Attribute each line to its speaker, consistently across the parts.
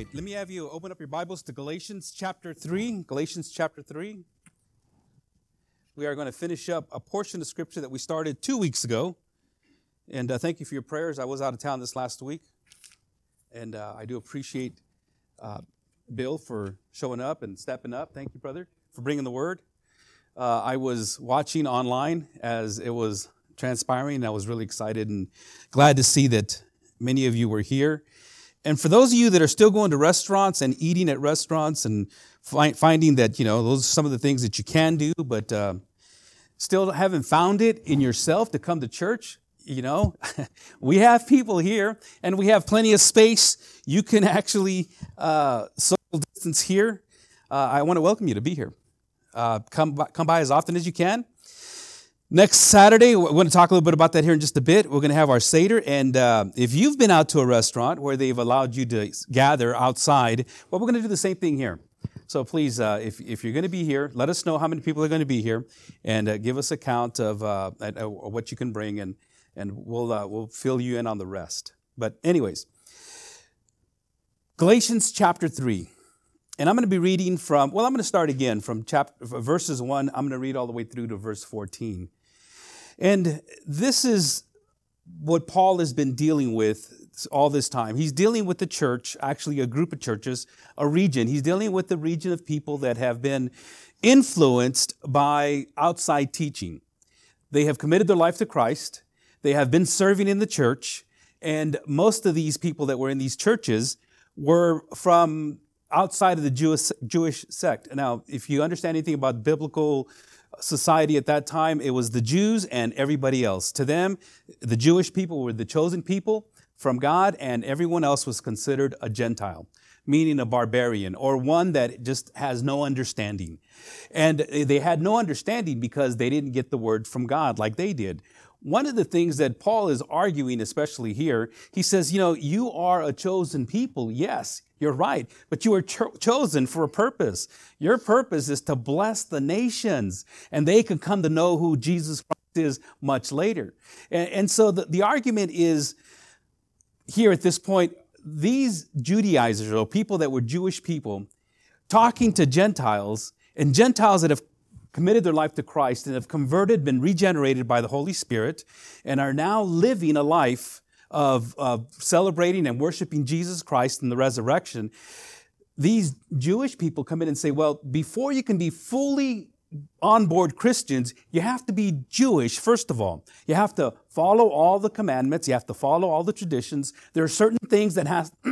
Speaker 1: right, let me have you open up your Bibles to Galatians chapter 3. Galatians chapter 3. We are going to finish up a portion of scripture that we started two weeks ago. And uh, thank you for your prayers. I was out of town this last week. And uh, I do appreciate uh, Bill for showing up and stepping up. Thank you, brother, for bringing the word. Uh, I was watching online as it was transpiring, I was really excited and glad to see that many of you were here. And for those of you that are still going to restaurants and eating at restaurants and fi- finding that, you know, those are some of the things that you can do, but uh, still haven't found it in yourself to come to church, you know, we have people here and we have plenty of space. You can actually uh, social distance here. Uh, I want to welcome you to be here. Uh, come, by, come by as often as you can. Next Saturday, we're going to talk a little bit about that here in just a bit. We're going to have our Seder. And uh, if you've been out to a restaurant where they've allowed you to gather outside, well, we're going to do the same thing here. So please, uh, if, if you're going to be here, let us know how many people are going to be here and uh, give us a count of uh, what you can bring, and, and we'll, uh, we'll fill you in on the rest. But, anyways, Galatians chapter 3. And I'm going to be reading from, well, I'm going to start again from chapter, verses 1. I'm going to read all the way through to verse 14. And this is what Paul has been dealing with all this time. He's dealing with the church, actually a group of churches, a region. He's dealing with the region of people that have been influenced by outside teaching. They have committed their life to Christ. They have been serving in the church. And most of these people that were in these churches were from outside of the Jewish, Jewish sect. Now, if you understand anything about biblical society at that time, it was the Jews and everybody else. To them, the Jewish people were the chosen people from God, and everyone else was considered a Gentile, meaning a barbarian or one that just has no understanding. And they had no understanding because they didn't get the word from God like they did. One of the things that Paul is arguing, especially here, he says, you know, you are a chosen people. Yes, you're right, but you were cho- chosen for a purpose. Your purpose is to bless the nations, and they can come to know who Jesus Christ is much later. And, and so the, the argument is here at this point, these Judaizers, or people that were Jewish people, talking to Gentiles, and Gentiles that have committed their life to Christ and have converted, been regenerated by the Holy Spirit, and are now living a life of, of celebrating and worshiping Jesus Christ and the resurrection, these Jewish people come in and say, well, before you can be fully on board Christians, you have to be Jewish, first of all. You have to follow all the commandments. You have to follow all the traditions. There are certain things that have,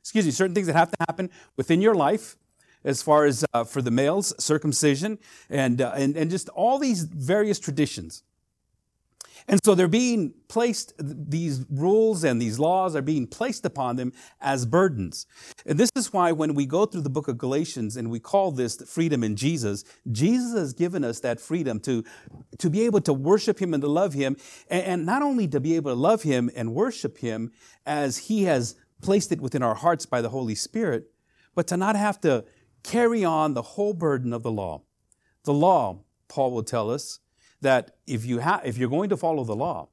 Speaker 1: excuse me, certain things that have to happen within your life as far as uh, for the males, circumcision, and, uh, and, and just all these various traditions. And so they're being placed, these rules and these laws are being placed upon them as burdens. And this is why when we go through the book of Galatians and we call this freedom in Jesus, Jesus has given us that freedom to, to be able to worship Him and to love Him. And, not only to be able to love Him and worship Him as He has placed it within our hearts by the Holy Spirit, but to not have to carry on the whole burden of the law. The law, Paul will tell us, that if, you ha- if you're going to follow the law,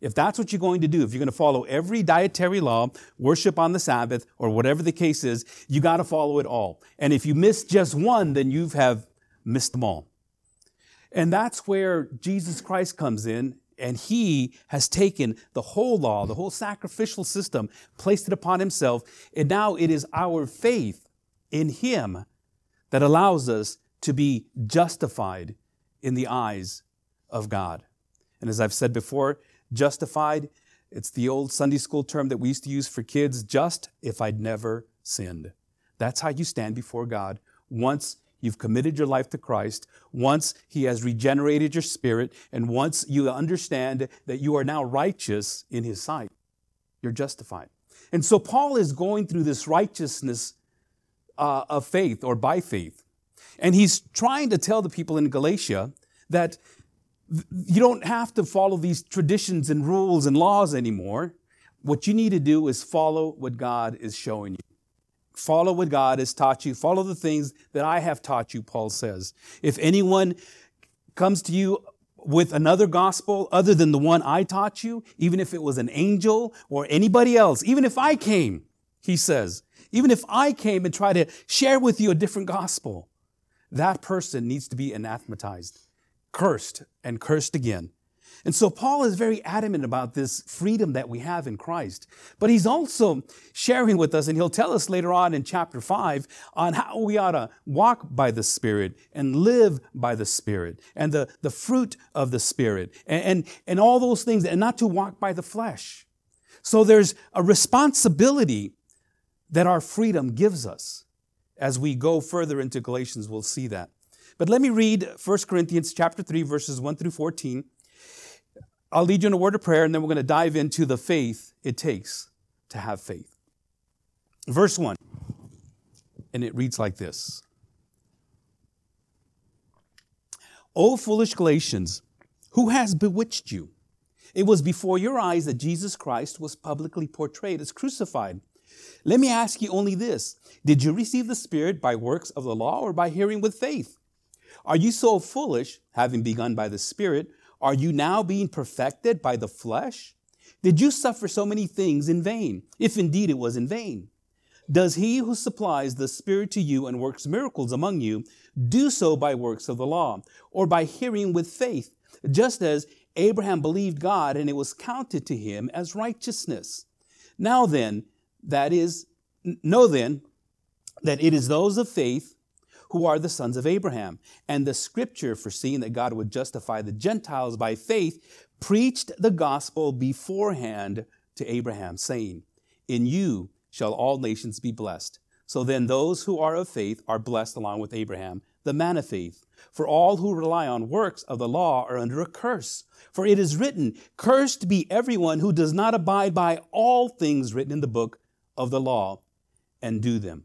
Speaker 1: if that's what you're going to do, if you're going to follow every dietary law, worship on the Sabbath, or whatever the case is, you got to follow it all. And if you miss just one, then you have missed them all. And that's where Jesus Christ comes in, and he has taken the whole law, the whole sacrificial system, placed it upon himself, and now it is our faith in him that allows us to be justified in the eyes of God. And as I've said before, justified, it's the old Sunday school term that we used to use for kids just if I'd never sinned. That's how you stand before God once you've committed your life to Christ, once He has regenerated your spirit, and once you understand that you are now righteous in His sight. You're justified. And so Paul is going through this righteousness uh, of faith or by faith. And he's trying to tell the people in Galatia that you don't have to follow these traditions and rules and laws anymore. What you need to do is follow what God is showing you. Follow what God has taught you. Follow the things that I have taught you, Paul says. If anyone comes to you with another gospel other than the one I taught you, even if it was an angel or anybody else, even if I came he says, even if I came and tried to share with you a different gospel, that person needs to be anathematized, cursed, and cursed again. And so Paul is very adamant about this freedom that we have in Christ. But he's also sharing with us, and he'll tell us later on in chapter 5 on how we ought to walk by the Spirit and live by the Spirit and the, the fruit of the Spirit and, and, and all those things, and not to walk by the flesh. So there's a responsibility that our freedom gives us. As we go further into Galatians, we'll see that. But let me read 1 Corinthians chapter 3, verses 1 through 14. I'll lead you in a word of prayer, and then we're going to dive into the faith it takes to have faith. Verse 1, and it reads like this O foolish Galatians, who has bewitched you? It was before your eyes that Jesus Christ was publicly portrayed as crucified. Let me ask you only this Did you receive the Spirit by works of the law or by hearing with faith? Are you so foolish, having begun by the Spirit? Are you now being perfected by the flesh? Did you suffer so many things in vain, if indeed it was in vain? Does he who supplies the Spirit to you and works miracles among you do so by works of the law, or by hearing with faith, just as Abraham believed God and it was counted to him as righteousness? Now then, that is, know then that it is those of faith who are the sons of Abraham. And the scripture, foreseeing that God would justify the Gentiles by faith, preached the gospel beforehand to Abraham, saying, In you shall all nations be blessed. So then those who are of faith are blessed along with Abraham, the man of faith. For all who rely on works of the law are under a curse. For it is written, Cursed be everyone who does not abide by all things written in the book of the law and do them.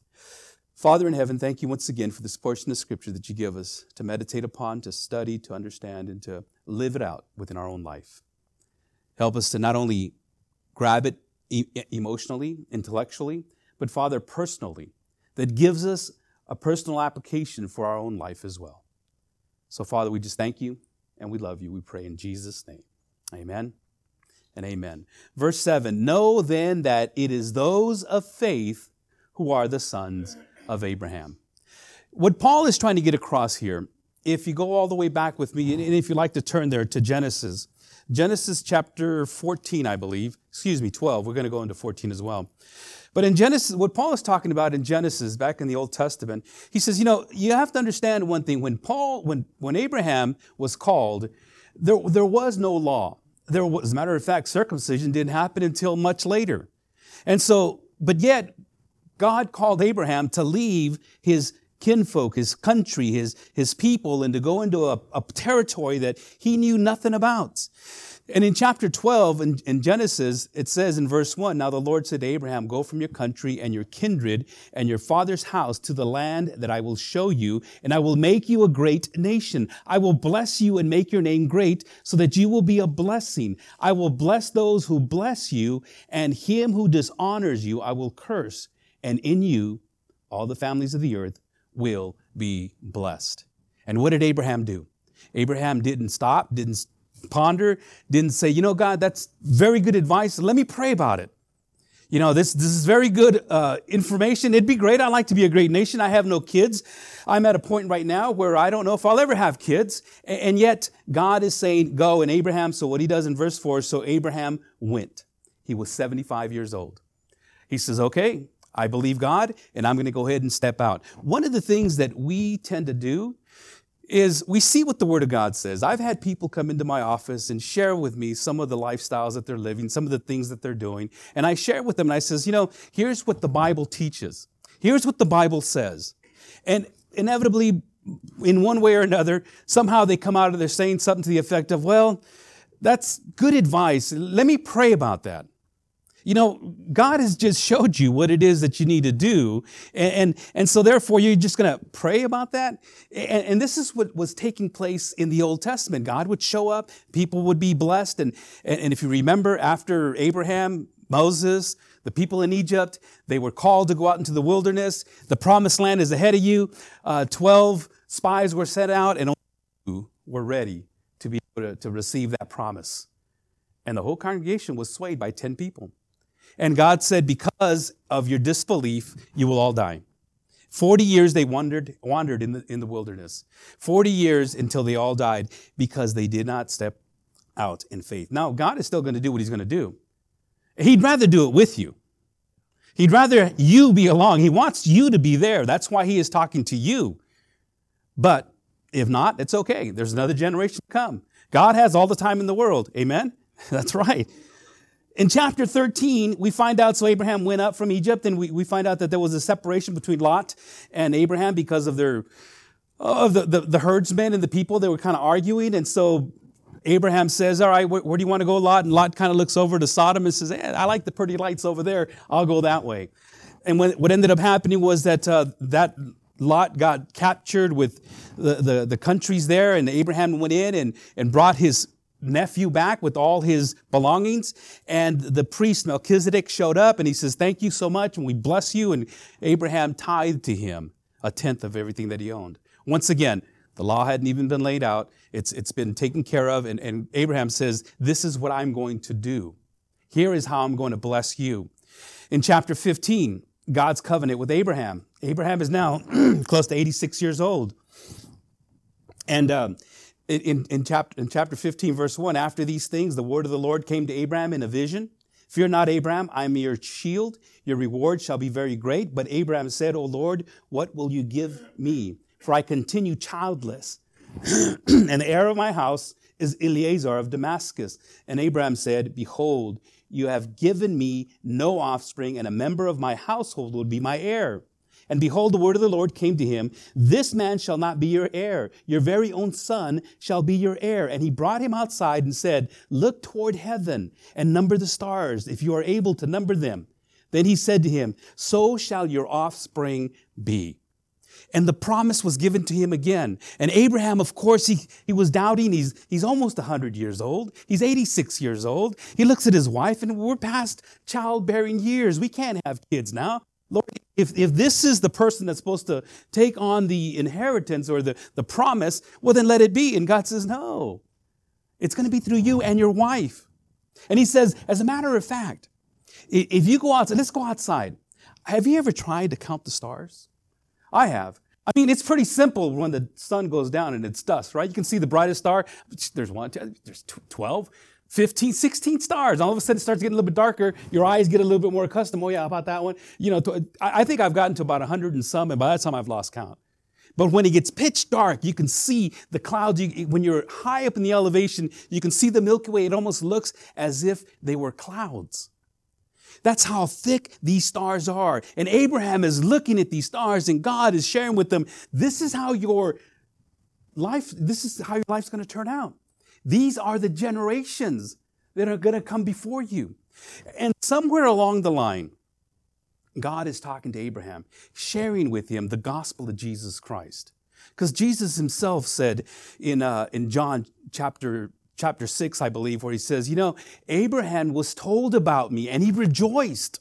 Speaker 1: Father in heaven, thank you once again for this portion of scripture that you give us to meditate upon, to study, to understand, and to live it out within our own life. Help us to not only grab it emotionally, intellectually, but Father, personally, that gives us a personal application for our own life as well. So, Father, we just thank you and we love you. We pray in Jesus' name. Amen and amen. Verse 7 Know then that it is those of faith who are the sons of Abraham. What Paul is trying to get across here, if you go all the way back with me, and if you like to turn there to Genesis, Genesis chapter 14, I believe, excuse me, 12, we're going to go into 14 as well. But in Genesis, what Paul is talking about in Genesis, back in the Old Testament, he says, you know, you have to understand one thing. When Paul, when, when Abraham was called, there, there was no law. There was, as a matter of fact, circumcision didn't happen until much later. And so, but yet, God called Abraham to leave his kinfolk, his country, his, his people, and to go into a, a territory that he knew nothing about. And in chapter 12 in, in, Genesis, it says in verse 1 Now the Lord said to Abraham, Go from your country and your kindred and your father's house to the land that I will show you, and I will make you a great nation. I will bless you and make your name great, so that you will be a blessing. I will bless those who bless you, and him who dishonors you I will curse and in you all the families of the earth will be blessed. And what did Abraham do? Abraham didn't stop, didn't ponder, didn't say, you know, God, that's very good advice. Let me pray about it. You know, this, this is very good uh, information. It'd be great. I'd like to be a great nation. I have no kids. I'm at a point right now where I don't know if I'll ever have kids. And yet, God is saying, go. And Abraham, so what he does in verse 4, so Abraham went. He was 75 years old. He says, okay, I believe God, and I'm going to go ahead and step out. One of the things that we tend to do is we see what the Word of God says. I've had people come into my office and share with me some of the lifestyles that they're living, some of the things that they're doing, and I share with them and I says, you know, here's what the Bible teaches. Here's what the Bible says. And inevitably, in one way or another, somehow they come out of there saying something to the effect of, well, that's good advice. Let me pray about that. You know, God has just showed you what it is that you need to do. And, and, and so therefore you're just going to pray about that. And, and, this is what was taking place in the Old Testament. God would show up, people would be blessed. And, and if you remember after Abraham, Moses, the people in Egypt, they were called to go out into the wilderness. The promised land is ahead of you. Uh, 12 spies were sent out and only two were ready to be able to, to receive that promise. And the whole congregation was swayed by 10 people. And God said, Because of your disbelief, you will all die. 40 years they wandered, wandered in, the, in the wilderness. 40 years until they all died because they did not step out in faith. Now, God is still going to do what He's going to do. He'd rather do it with you. He'd rather you be along. He wants you to be there. That's why He is talking to you. But if not, it's okay. There's another generation to come. God has all the time in the world. Amen? That's right. In chapter 13, we find out so Abraham went up from Egypt, and we, we find out that there was a separation between Lot and Abraham because of their of the, the, the herdsmen and the people. They were kind of arguing, and so Abraham says, All right, where, where do you want to go, Lot? And Lot kind of looks over to Sodom and says, eh, I like the pretty lights over there. I'll go that way. And when, what ended up happening was that uh, that Lot got captured with the, the, the countries there, and Abraham went in and, and brought his nephew back with all his belongings. And the priest Melchizedek showed up and he says, Thank you so much, and we bless you. And Abraham tithed to him a tenth of everything that he owned. Once again, the law hadn't even been laid out, it's, it's been taken care of. And, and Abraham says, This is what I'm going to do. Here is how I'm going to bless you. In chapter 15, God's covenant with Abraham. Abraham is now close to 86 years old. And um, in, in, chapter, in chapter 15, verse 1, after these things, the word of the Lord came to Abraham in a vision. Fear not, Abraham, I am your shield. Your reward shall be very great. But Abraham said, O Lord, what will you give me? For I continue childless. and the heir of my house is Eliezer of Damascus. And Abraham said, Behold, you have given me no offspring, and a member of my household will be my heir. And behold, the word of the Lord came to him This man shall not be your heir. Your very own son shall be your heir. And he brought him outside and said, Look toward heaven and number the stars, if you are able to number them. Then he said to him, So shall your offspring be. And the promise was given to him again. And Abraham, of course, he, he was doubting. He's, he's almost 100 years old. He's 86 years old. He looks at his wife, and we're past childbearing years. We can't have kids now. Lord, if, if this is the person that's supposed to take on the inheritance or the, the promise, well, then let it be. And God says, no. It's going to be through you and your wife. And he says, as a matter of fact, if you go outside, let's go outside. Have you ever tried to count the stars? I have. I mean, it's pretty simple when the sun goes down and it's dusk, right? You can see the brightest star. There's one, there's 12. 15, 16 stars. All of a sudden, it starts getting a little bit darker. Your eyes get a little bit more accustomed. Oh, yeah, about that one? You know, I think I've gotten to about 100 and some, and by that time, I've lost count. But when it gets pitch dark, you can see the clouds. You, when you're high up in the elevation, you can see the Milky Way. It almost looks as if they were clouds. That's how thick these stars are. And Abraham is looking at these stars, and God is sharing with them, this is how your life, this is how your life's going to turn out. These are the generations that are going to come before you. And somewhere along the line, God is talking to Abraham, sharing with him the gospel of Jesus Christ. Because Jesus himself said in, uh, in John chapter, chapter 6, I believe, where he says, You know, Abraham was told about me and he rejoiced.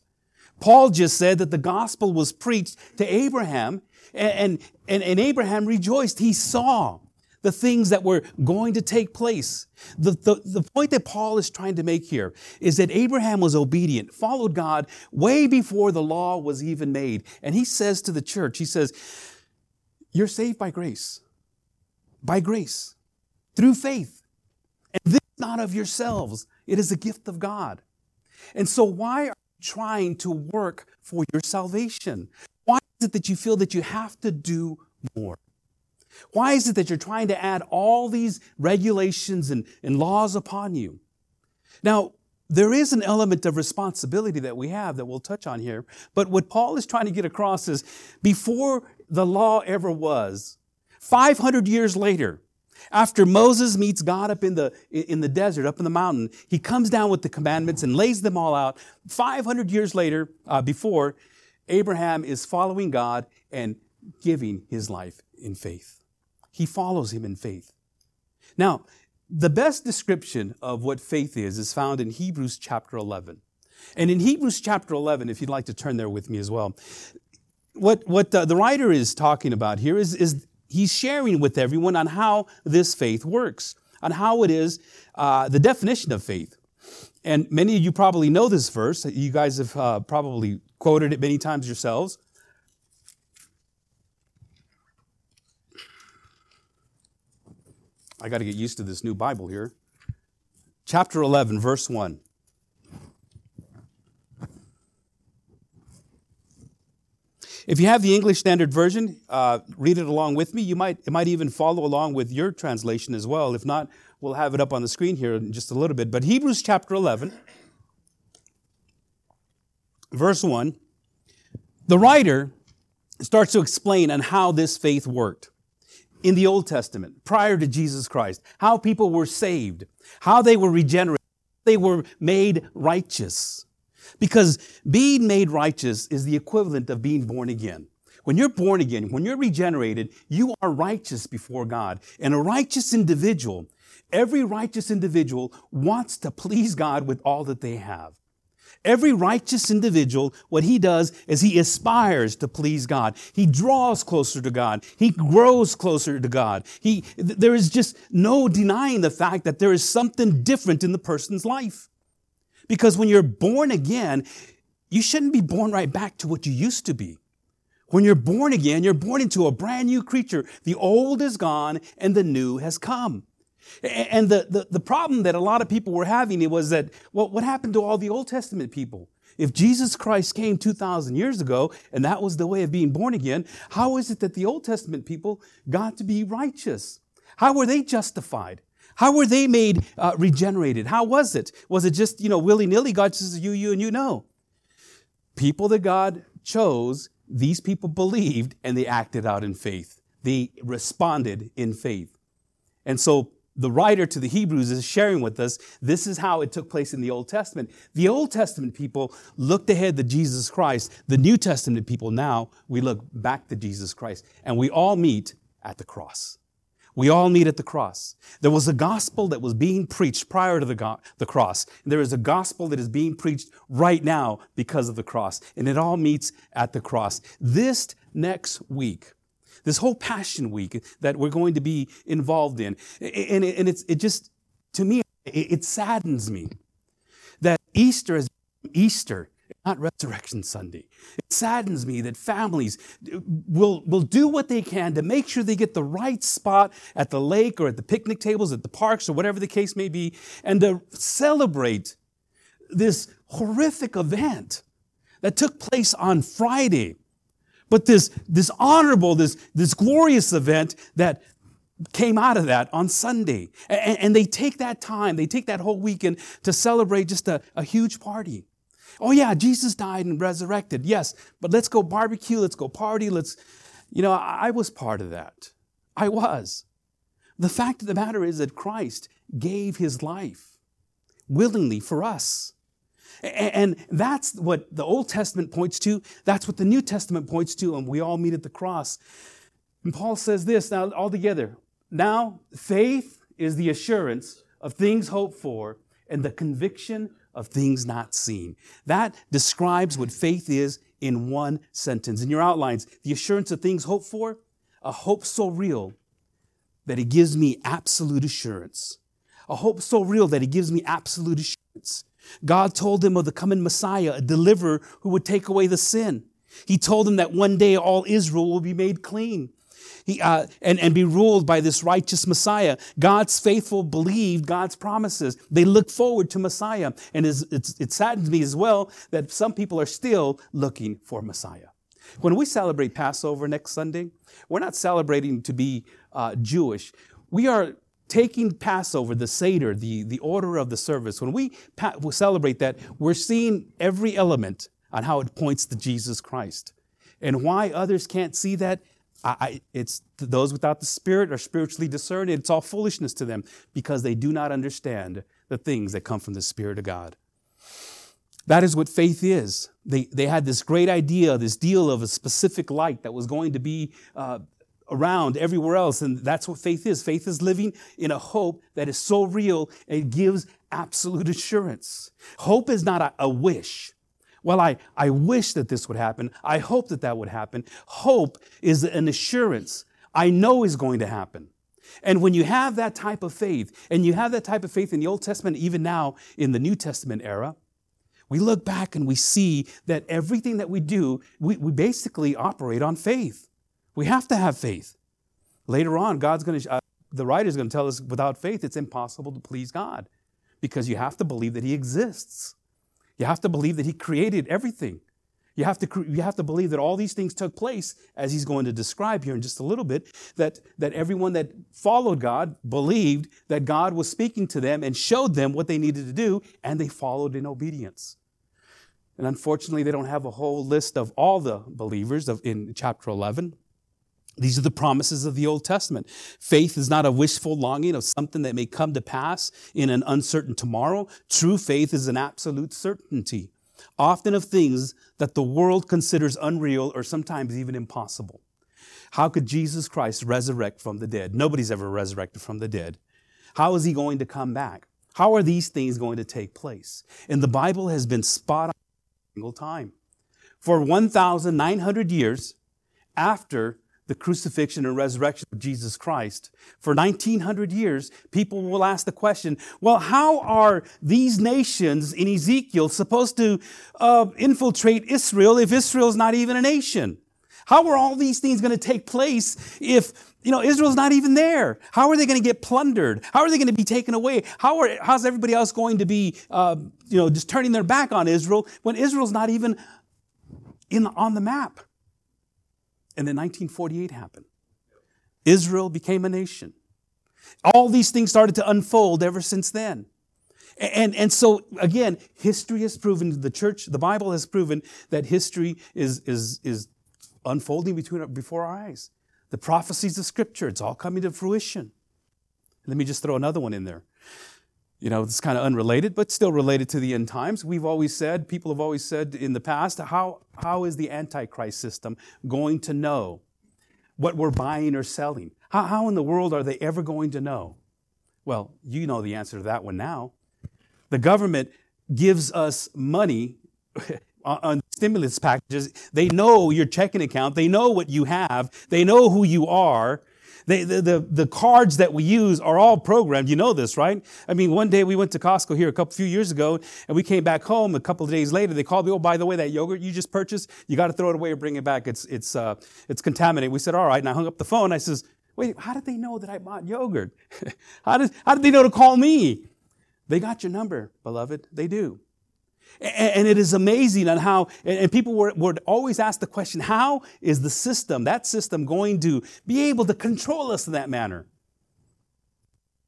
Speaker 1: Paul just said that the gospel was preached to Abraham and, and, and Abraham rejoiced. He saw the things that were going to take place. The, the, the point that Paul is trying to make here is that Abraham was obedient, followed God way before the law was even made. And he says to the church, he says, You're saved by grace, by grace, through faith. And this is not of yourselves, it is a gift of God. And so, why are you trying to work for your salvation? Why is it that you feel that you have to do more? Why is it that you're trying to add all these regulations and, and laws upon you? Now, there is an element of responsibility that we have that we'll touch on here. But what Paul is trying to get across is before the law ever was, 500 years later, After Moses meets God up in the, in the desert, up in the mountain, he comes down with the commandments and lays them all out. 500 years later, uh, before, Abraham is following God and giving his life in faith. He follows him in faith. Now, the best description of what faith is is found in Hebrews chapter 11. And in Hebrews chapter 11, if you'd like to turn there with me as well, what, what the, the writer is talking about here is, is he's sharing with everyone on how this faith works, on how it is uh, the definition of faith. And many of you probably know this verse. You guys have uh, probably quoted it many times yourselves. I got to get used to this new Bible here. Chapter 11, verse 1. If you have the English Standard Version, uh, read it along with me. You might, it might even follow along with your translation as well. If not, we'll have it up on the screen here in just a little bit. But Hebrews chapter 11, verse 1, the writer starts to explain on how this faith worked in the Old Testament, prior to Jesus Christ, how people were saved, how they were regenerated, they were made righteous. Because being made righteous is the equivalent of being born again. When you're born again, when you're regenerated, you are righteous before God. And a righteous individual, every righteous individual wants to please God with all that they have. Every righteous individual, what he does is he aspires to please God. He draws closer to God. He grows closer to God. He, there is just no denying the fact that there is something different in the person's life. Because when you're born again, you shouldn't be born right back to what you used to be. When you're born again, you're born into a brand new creature. The old is gone and the new has come. And the, the, the, problem that a lot of people were having it was that, well, what happened to all the Old Testament people? If Jesus Christ came 2,000 years ago and that was the way of being born again, how is it that the Old Testament people got to be righteous? How were they justified? How were they made uh, regenerated? How was it? Was it just, you know, willy nilly? God says, you, you, and you know. People that God chose, these people believed and they acted out in faith. They responded in faith. And so the writer to the Hebrews is sharing with us this is how it took place in the Old Testament. The Old Testament people looked ahead to Jesus Christ. The New Testament people now, we look back to Jesus Christ. And we all meet at the cross. We all meet at the cross. There was a gospel that was being preached prior to the, go- the cross. And there is a gospel that is being preached right now because of the cross. And it all meets at the cross. This next week, this whole Passion Week that we're going to be involved in, and, and it's, it just, to me, it, it saddens me that Easter is Easter not Resurrection Sunday. It saddens me that families will, will do what they can to make sure they get the right spot at the lake or at the picnic tables, at the parks, or whatever the case may be, and to celebrate this horrific event that took place on Friday. But this, this honorable, this, this glorious event that came out of that on Sunday. And, and, they take that time, they take that whole weekend to celebrate just a, a huge party. Oh, yeah, Jesus died and resurrected. Yes, but let's go barbecue, let's go party, let's, you know, I was part of that. I was. The fact of the matter is that Christ gave his life willingly for us. And that's what the Old Testament points to. That's what the New Testament points to. And we all meet at the cross. And Paul says this now, all together. Now, faith is the assurance of things hoped for and the conviction of things not seen. That describes what faith is in one sentence. In your outlines, the assurance of things hoped for, a hope so real that it gives me absolute assurance. A hope so real that it gives me absolute assurance. God told them of the coming Messiah, a deliverer who would take away the sin. He told them that one day all Israel will be made clean he, uh, and, and be ruled by this righteous Messiah. God's faithful believed God's promises. They look forward to Messiah. And it saddens me as well that some people are still looking for Messiah. When we celebrate Passover next Sunday, we're not celebrating to be uh, Jewish. We are taking Passover, the Seder, the, the order of the service. When we pa- celebrate that, we're seeing every element on how it points to Jesus Christ. And why others can't see that, I, I, it's those without the Spirit are spiritually discerned. It's all foolishness to them because they do not understand the things that come from the Spirit of God. That is what faith is. They, they had this great idea, this deal of a specific light that was going to be uh, around everywhere else. And that's what faith is. Faith is living in a hope that is so real, it gives absolute assurance. Hope is not a, a wish. Well, I, I wish that this would happen. I hope that that would happen. Hope is an assurance I know is going to happen. And when you have that type of faith, and you have that type of faith in the Old Testament, even now in the New Testament era, we look back and we see that everything that we do, we, we basically operate on faith. We have to have faith. Later on, God's going to, uh, the writer is going to tell us without faith, it's impossible to please God because you have to believe that He exists. You have to believe that He created everything. You have, to, you have to believe that all these things took place, as he's going to describe here in just a little bit, that, that everyone that followed God believed that God was speaking to them and showed them what they needed to do, and they followed in obedience. And unfortunately, they don't have a whole list of all the believers of, in chapter 11. These are the promises of the Old Testament. Faith is not a wishful longing of something that may come to pass in an uncertain tomorrow. True faith is an absolute certainty, often of things that the world considers unreal or sometimes even impossible. How could Jesus Christ resurrect from the dead? Nobody's ever resurrected from the dead. How is he going to come back? How are these things going to take place? And the Bible has been spot on every single time. For 1,900 years after the crucifixion and resurrection of Jesus Christ, for 1900 years, people will ask the question, well, how are these nations in Ezekiel supposed to uh, infiltrate Israel if Israel's not even a nation? How are all these things going to take place if you know Israel's not even there? How are they going to get plundered? How are they going to be taken away? How are how's everybody else going to be uh, you know just turning their back on Israel when Israel's not even in on the map? And then 1948 happened. Israel became a nation. All these things started to unfold ever since then. And, and so, again, history has proven, the church, the Bible has proven that history is, is, is unfolding between, before our eyes. The prophecies of Scripture, it's all coming to fruition. Let me just throw another one in there. You know, it's kind of unrelated, but still related to the end times. We've always said, people have always said in the past, how, how is the Antichrist system going to know what we're buying or selling? How, how in the world are they ever going to know? Well, you know the answer to that one now. The government gives us money on stimulus packages. They know your checking account. They know what you have. They know who you are. They, the, the, the, cards that we use are all programmed. You know this, right? I mean, one day we went to Costco here a couple few years ago, and we came back home a couple of days later. They called me, oh, by the way, that yogurt you just purchased, you got to throw it away or bring it back. It's, it's, uh, it's contaminated. We said, all right. And I hung up the phone. I says, wait, how did they know that I bought yogurt? how, did, how did they know to call me? They got your number, beloved. They do. And it is amazing on how, and people would always ask the question, how is the system, that system, going to be able to control us in that manner?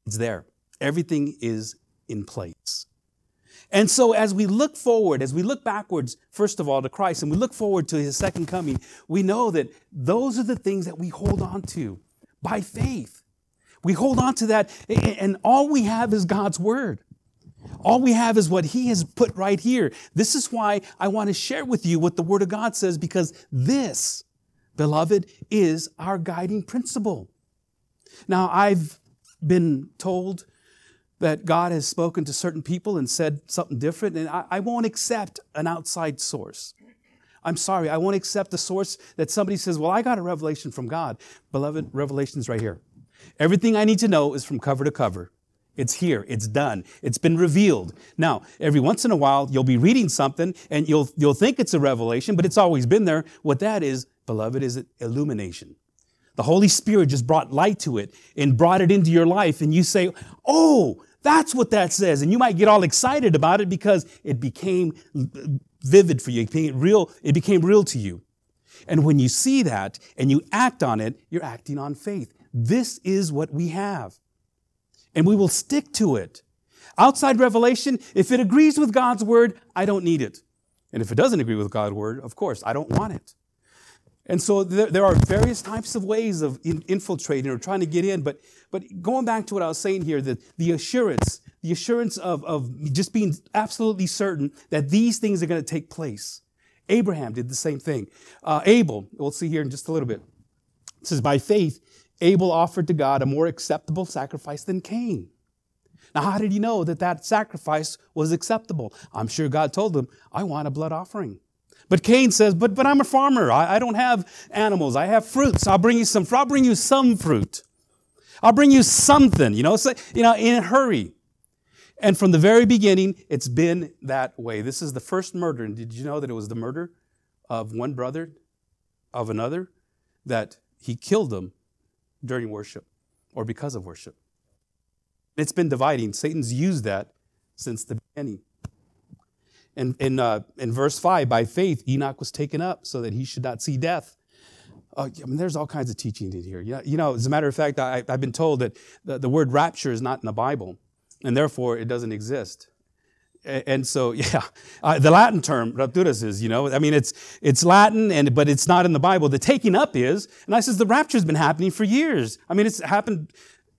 Speaker 1: It's there. Everything is in place. And so, as we look forward, as we look backwards, first of all, to Christ, and we look forward to his second coming, we know that those are the things that we hold on to by faith. We hold on to that, and all we have is God's word. All we have is what He has put right here. This is why I want to share with you what the Word of God says, because this, beloved, is our guiding principle. Now, I've been told that God has spoken to certain people and said something different, and I, I won't accept an outside source. I'm sorry, I won't accept the source that somebody says, Well, I got a revelation from God. Beloved, revelation's right here. Everything I need to know is from cover to cover. It's here. It's done. It's been revealed. Now, every once in a while, you'll be reading something and you'll, you'll think it's a revelation, but it's always been there. What that is, beloved, is illumination. The Holy Spirit just brought light to it and brought it into your life. And you say, Oh, that's what that says. And you might get all excited about it because it became vivid for you. It became real, it became real to you. And when you see that and you act on it, you're acting on faith. This is what we have and we will stick to it. Outside revelation, if it agrees with God's word, I don't need it. And if it doesn't agree with God's word, of course, I don't want it. And so there, are various types of ways of in, infiltrating or trying to get in. But, but going back to what I was saying here, that the assurance, the assurance of, of just being absolutely certain that these things are going to take place. Abraham did the same thing. Uh, Abel, we'll see here in just a little bit. It says, by faith, Abel offered to God a more acceptable sacrifice than Cain. Now, how did he know that that sacrifice was acceptable? I'm sure God told him, I want a blood offering. But Cain says, but, but I'm a farmer. I, I don't have animals. I have fruits. I'll bring you some, I'll bring you some fruit. I'll bring you something, you know, so, you know, in a hurry. And from the very beginning, it's been that way. This is the first murder. And did you know that it was the murder of one brother of another? That he killed them during worship or because of worship. It's been dividing. Satan's used that since the beginning. And in, uh, in verse 5, by faith, Enoch was taken up so that he should not see death. Uh, I mean, there's all kinds of teaching in here. You know, you know as a matter of fact, I, have been told that the, the word rapture is not in the Bible, and therefore it doesn't exist. And so, yeah, uh, the Latin term rapturas is, you know, I mean, it's it's Latin, and but it's not in the Bible. The taking up is, and I says the rapture's been happening for years. I mean, it's happened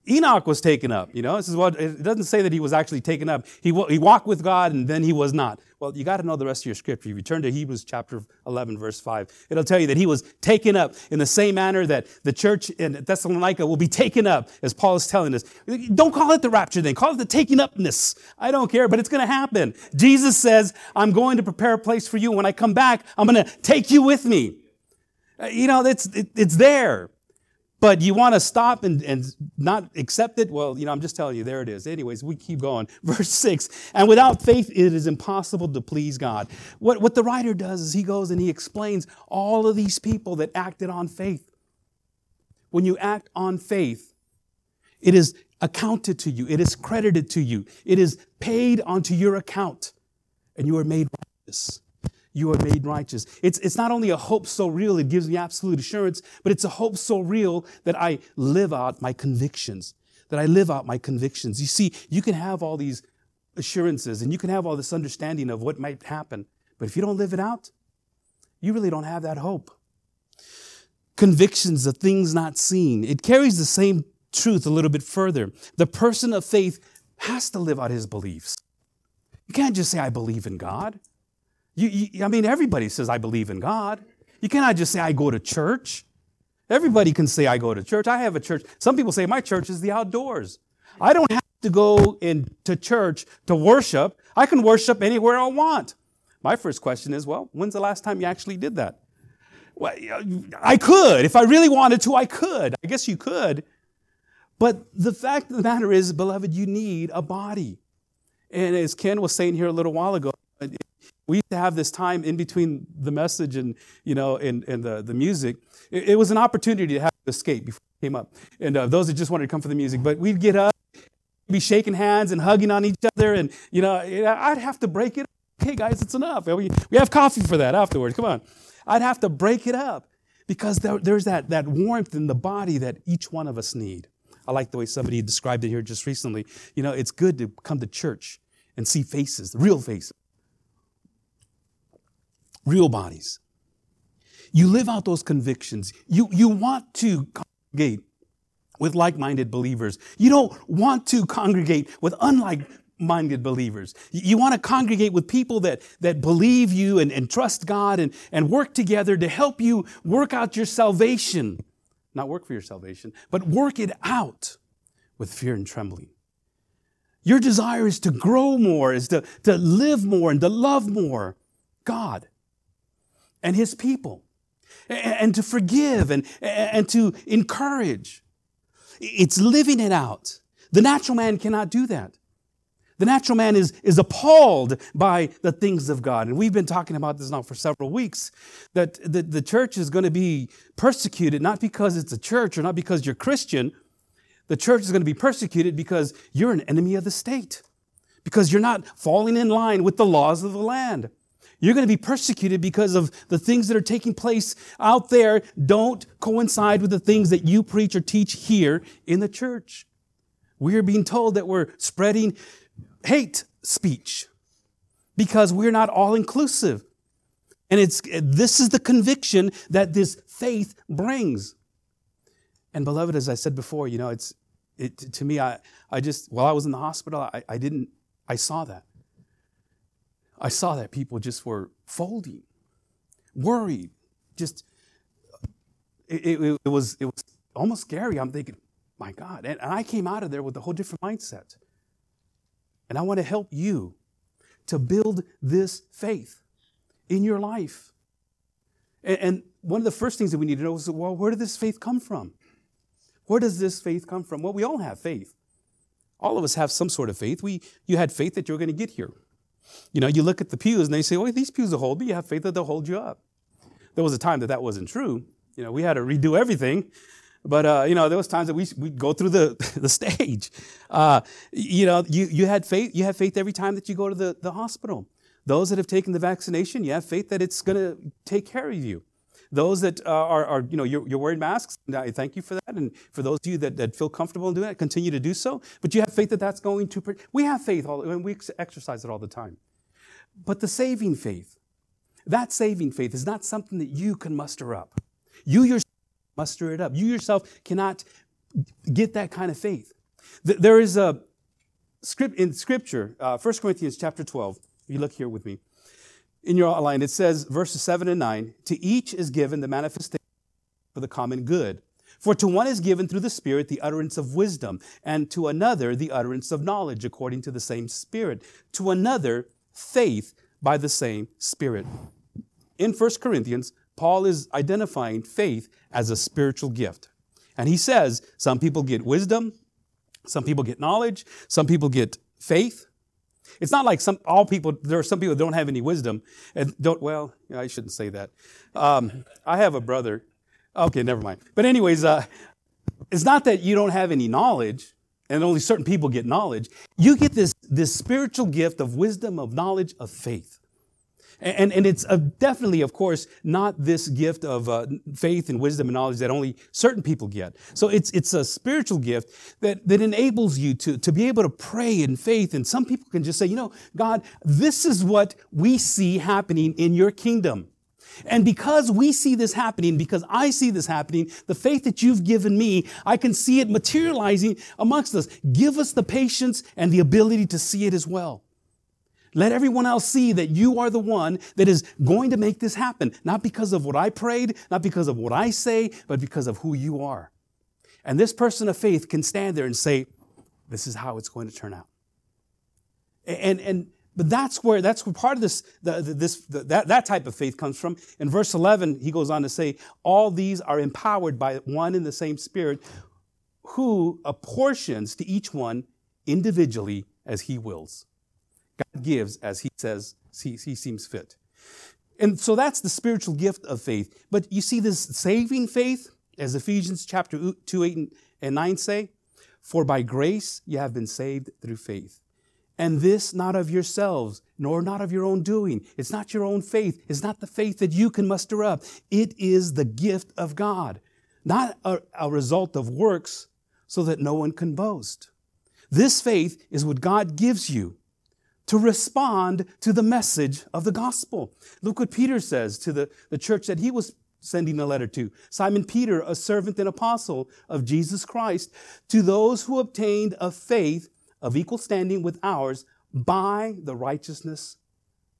Speaker 1: Enoch was taken up. You know, this is what it doesn't say that he was actually taken up. He, he walked with God and then he was not. Well, you got to know the rest of your scripture. If you turn to Hebrews chapter 11, verse 5, it'll tell you that he was taken up in the same manner that the church in Thessalonica will be taken up, as Paul is telling us. Don't call it the rapture then, call it the taking upness. I don't care, but it's going to happen. Jesus says, I'm going to prepare a place for you. When I come back, I'm going to take you with me. Uh, you know, it's, it, it's there. But you want to stop and, and not accept it? Well, you know, I'm just telling you, there it is. Anyways, we keep going. Verse 6 And without faith, it is impossible to please God. What, what the writer does is he goes and he explains all of these people that acted on faith. When you act on faith, it is accounted to you, it is credited to you, it is paid onto your account, and you are made righteous you are made righteous. It's, it's not only a hope so real, it gives me absolute assurance, but it's a hope so real that I live out my convictions, that I live out my convictions. You see, you can have all these assurances and you can have all this understanding of what might happen, but if you don't live it out, you really don't have that hope. Convictions of things not seen. It carries the same truth a little bit further. The person of faith has to live out his beliefs. You can't just say, I believe in God. You, you, I mean, everybody says, I believe in God. You cannot just say, I go to church. Everybody can say, I go to church. I have a church. Some people say, my church is the outdoors. I don't have to go into church to worship. I can worship anywhere I want. My first question is, well, when's the last time you actually did that? Well, I could. If I really wanted to, I could. I guess you could. But the fact of the matter is, beloved, you need a body. And as Ken was saying here a little while ago, we used to have this time in between the message and you know and, and the, the music. It, it was an opportunity to have to escape before it came up. And uh, those that just wanted to come for the music. But we'd get up be shaking hands and hugging on each other and you know i'd have to break it up. Okay guys it's enough. We, we have coffee for that afterwards. Come on. I'd have to break it up because there, there's that, that warmth in the body that each one of us need. I like the way somebody described it here just recently. You know it's good to come to church and see faces real faces real bodies. You live out those convictions. You, you want to congregate with like minded believers. You don't want to congregate with unlike minded believers. You want to congregate with people that, that believe you and, and trust God and, and work together to help you work out your salvation. Not work for your salvation, but work it out with fear and trembling. Your desire is to grow more, is to, to live more and to love more God and his people and to forgive and, and to encourage. It's living it out. The natural man cannot do that. The natural man is, is appalled by the things of God. And we've been talking about this now for several weeks that the, the church is going to be persecuted not because it's a church or not because you're Christian. The church is going to be persecuted because you're an enemy of the state, because you're not falling in line with the laws of the land. You're going to be persecuted because of the things that are taking place out there don't coincide with the things that you preach or teach here in the church. We are being told that we're spreading hate speech because we're not all inclusive. And it's this is the conviction that this faith brings. And beloved, as I said before, you know, it's it to me, I I just while I was in the hospital, I, I didn't I saw that. I saw that people just were folding, worried, just it, it, it was it was almost scary. I'm thinking, my God. And, and I came out of there with a whole different mindset. And I want to help you to build this faith in your life. And, and one of the first things that we need to know is well, where did this faith come from? Where does this faith come from? Well, we all have faith. All of us have some sort of faith. We, you had faith that you're going to get here. You know, you look at the pews and they say, oh, these pews will hold me. You have faith that they'll hold you up. There was a time that that wasn't true. You know, we had to redo everything. But, uh, you know, there was times that we, we'd go through the, the stage. Uh, you know, you, you had faith. You have faith every time that you go to the, the hospital. Those that have taken the vaccination, you have faith that it's going to take care of you. Those that uh, are, are, you know, you're, you're, wearing masks, and I thank you for that. And for those of you that, that feel comfortable in doing that, continue to do so. But you have faith that that's going to, we have faith, all, and we exercise it all the time. But the saving faith, that saving faith is not something that you can muster up. You yourself muster it up. You yourself cannot get that kind of faith. There is a script in Scripture, uh, 1 Corinthians chapter 12. If you look here with me, in your outline, it says, verses 7 and 9, to each is given the manifestation for the common good. For to one is given through the Spirit the utterance of wisdom, and to another the utterance of knowledge according to the same Spirit, to another faith by the same Spirit. In 1 Corinthians, Paul is identifying faith as a spiritual gift. And he says some people get wisdom, some people get knowledge, some people get faith. It's not like some all people. There are some people that don't have any wisdom and don't. Well, I shouldn't say that. Um, I have a brother. Okay, never mind. But anyways, uh, it's not that you don't have any knowledge and only certain people get knowledge. You get this this spiritual gift of wisdom, of knowledge, of faith. And, and it's a, definitely, of course, not this gift of uh, faith and wisdom and knowledge that only certain people get. So it's, it's a spiritual gift that, that enables you to, to be able to pray in faith. And some people can just say, you know, God, this is what we see happening in your kingdom. And because we see this happening, because I see this happening, the faith that you've given me, I can see it materializing amongst us. Give us the patience and the ability to see it as well. Let everyone else see that you are the one that is going to make this happen, not because of what I prayed, not because of what I say, but because of who you are. And this person of faith can stand there and say, This is how it's going to turn out. And, and but that's where that's where part of this the, this the, that, that type of faith comes from. In verse 11, he goes on to say, "All these are empowered by one and the same Spirit, who apportions to each one individually as he wills." God gives as he says he, he seems fit. And so that's the spiritual gift of faith. But you see this saving faith, as Ephesians chapter 2, 8 and 9 say, For by grace you have been saved through faith. And this not of yourselves, nor not of your own doing. It's not your own faith. It's not the faith that you can muster up. It is the gift of God, not a, a result of works so that no one can boast. This faith is what God gives you to respond to the message of the gospel. Look what Peter says to the, the church that he was sending a letter to. Simon Peter, a servant and apostle of Jesus Christ, to those who obtained a faith of equal standing with ours by the righteousness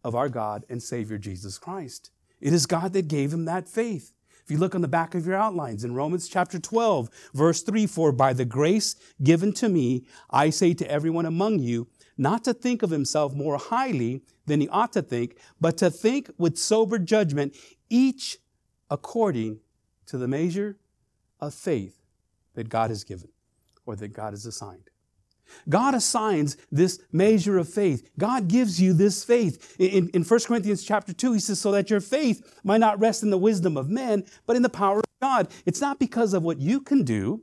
Speaker 1: of our God and Savior Jesus Christ. It is God that gave him that faith. If you look on the back of your outlines in Romans chapter 12, verse 3, for by the grace given to me, I say to everyone among you, not to think of himself more highly than he ought to think, but to think with sober judgment, each according to the measure of faith that God has given or that God has assigned. God assigns this measure of faith. God gives you this faith. In, in 1 Corinthians chapter 2, he says, so that your faith might not rest in the wisdom of men, but in the power of God. It's not because of what you can do.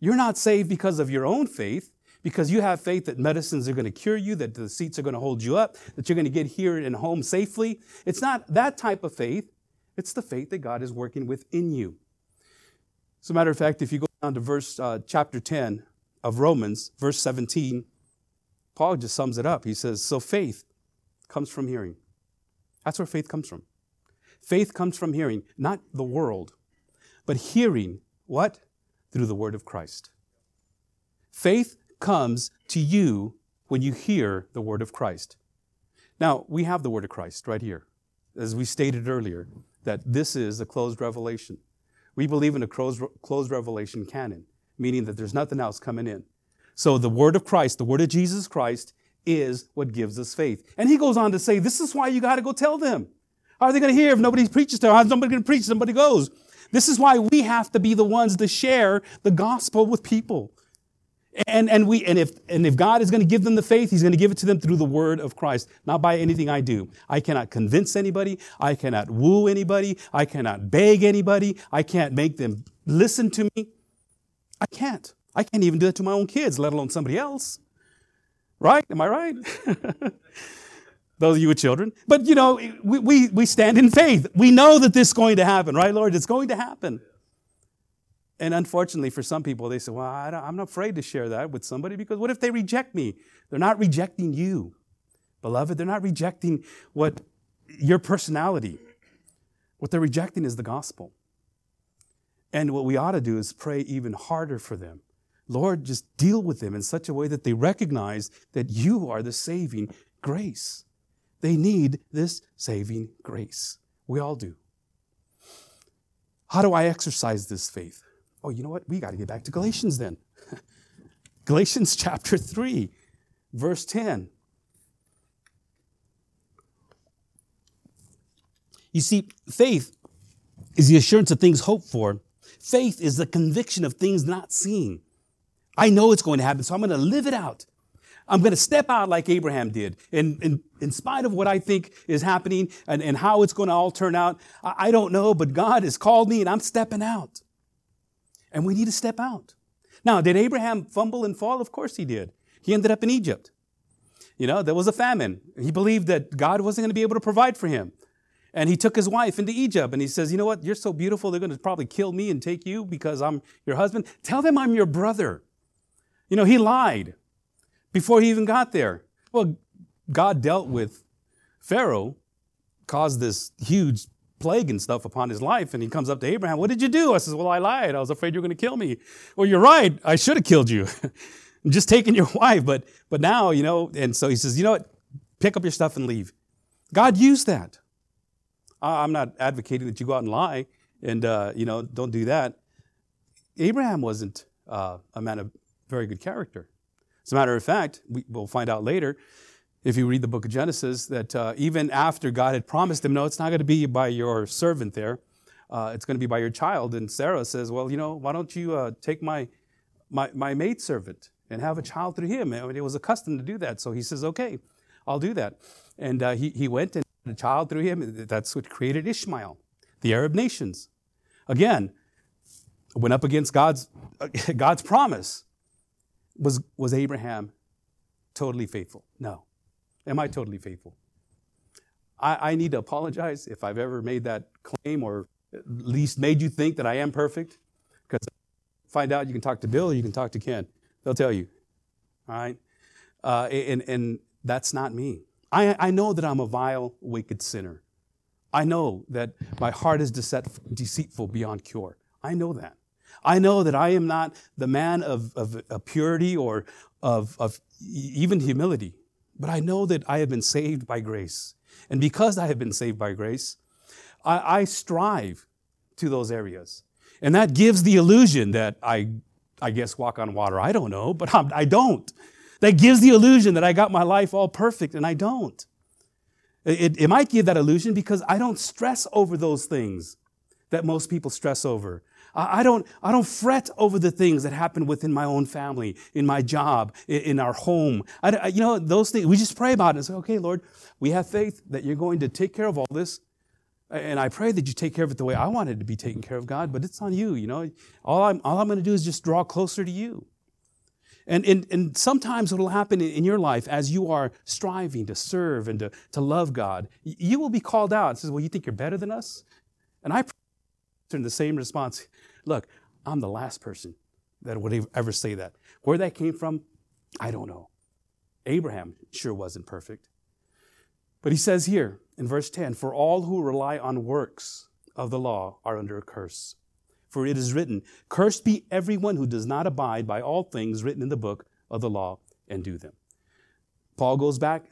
Speaker 1: You're not saved because of your own faith because you have faith that medicines are going to cure you, that the seats are going to hold you up, that you're going to get here and home safely. It's not that type of faith. It's the faith that God is working within you. As a matter of fact, if you go down to verse uh, chapter 10 of Romans, verse 17, Paul just sums it up. He says, So faith comes from hearing. That's where faith comes from. Faith comes from hearing, not the world, but hearing what? Through the word of Christ. Faith comes to you when you hear the word of Christ. Now, we have the word of Christ right here. As we stated earlier, that this is a closed revelation. We believe in a closed, closed revelation canon, meaning that there's nothing else coming in. So the word of Christ, the word of Jesus Christ, is what gives us faith. And he goes on to say, this is why you got to go tell them. How are they going to hear if nobody preaches to them? How's nobody going to preach? Somebody goes. This is why we have to be the ones to share the gospel with people. And, and, we, and, if, and if God is going to give them the faith, He's going to give it to them through the word of Christ, not by anything I do. I cannot convince anybody. I cannot woo anybody. I cannot beg anybody. I can't make them listen to me. I can't. I can't even do that to my own kids, let alone somebody else. Right? Am I right? Those of you with children. But you know, we, we, we stand in faith. We know that this is going to happen, right, Lord? It's going to happen. And unfortunately, for some people, they say, Well, I am not afraid to share that with somebody because what if they reject me? They're not rejecting you, beloved. They're not rejecting what your personality. What they're rejecting is the gospel. And what we ought to do is pray even harder for them. Lord, just deal with them in such a way that they recognize that you are the saving grace. They need this saving grace. We all do. How do I exercise this faith? Oh, you know what? We got to get back to Galatians then. Galatians chapter 3, verse 10. You see, faith is the assurance of things hoped for. Faith is the conviction of things not seen. I know it's going to happen, so I'm going to live it out. I'm going to step out like Abraham did. And, in spite of what I think is happening and, and how it's going to all turn out, I, I don't know, but God has called me and I'm stepping out. And we need to step out. Now, did Abraham fumble and fall? Of course he did. He ended up in Egypt. You know, there was a famine. He believed that God wasn't going to be able to provide for him. And he took his wife into Egypt and he says, You know what? You're so beautiful, they're going to probably kill me and take you because I'm your husband. Tell them I'm your brother. You know, he lied before he even got there. Well, God dealt with Pharaoh, caused this huge plague and stuff upon his life. And he comes up to Abraham, What did you do? I says, Well, I lied. I was afraid you were going to kill me. Well, you're right. I should have killed you. I'm just taking your wife. But, but now, you know, and so he says, You know what? Pick up your stuff and leave. God used that. I'm not advocating that you go out and lie and, uh, you know, don't do that. Abraham wasn't uh, a man of very good character. As a matter of fact, we, will find out later if you read the book of Genesis, that uh, even after God had promised him, no, it's not going to be by your servant there, uh, it's going to be by your child. And Sarah says, well, you know, why don't you uh, take my, my, my maidservant and have a child through him? Mean, it was accustomed to do that. So he says, okay, I'll do that. And uh, he, he went and had a child through him. That's what created Ishmael, the Arab nations. Again, went up against God's, God's promise. Was, was Abraham totally faithful? No. Am I totally faithful? I, I need to apologize if I've ever made that claim or at least made you think that I am perfect. Because find out you can talk to Bill or you can talk to Ken. They'll tell you. All right? Uh, and, and that's not me. I, I know that I'm a vile, wicked sinner. I know that my heart is deceitful beyond cure. I know that. I know that I am not the man of, of, of purity or of, of even humility. But I know that I have been saved by grace. And because I have been saved by grace, I, I strive to those areas. And that gives the illusion that I, I guess, walk on water. I don't know, but I'm, I do not That gives the illusion that I got my life all perfect, and I don't. It, it might give that illusion because I don't stress over those things that most people stress over. I don't, I don't fret over the things that happen within my own family, in my job, in our home. I, you know, those things, we just pray about it and say, okay, Lord, we have faith that you're going to take care of all this. And I pray that you take care of it the way I wanted to be taken care of, God, but it's on you, you know. All I'm, all I'm going to do is just draw closer to you. And, and, and sometimes will happen in your life as you are striving to serve and to, to love God, you will be called out and says, Well, you think you're better than us? And I the same response. Look, I'm the last person that would ever say that. Where that came from, I don't know. Abraham sure wasn't perfect. But he says here in verse 10 For all who rely on works of the law are under a curse. For it is written, Cursed be everyone who does not abide by all things written in the book of the law and do them. Paul goes back.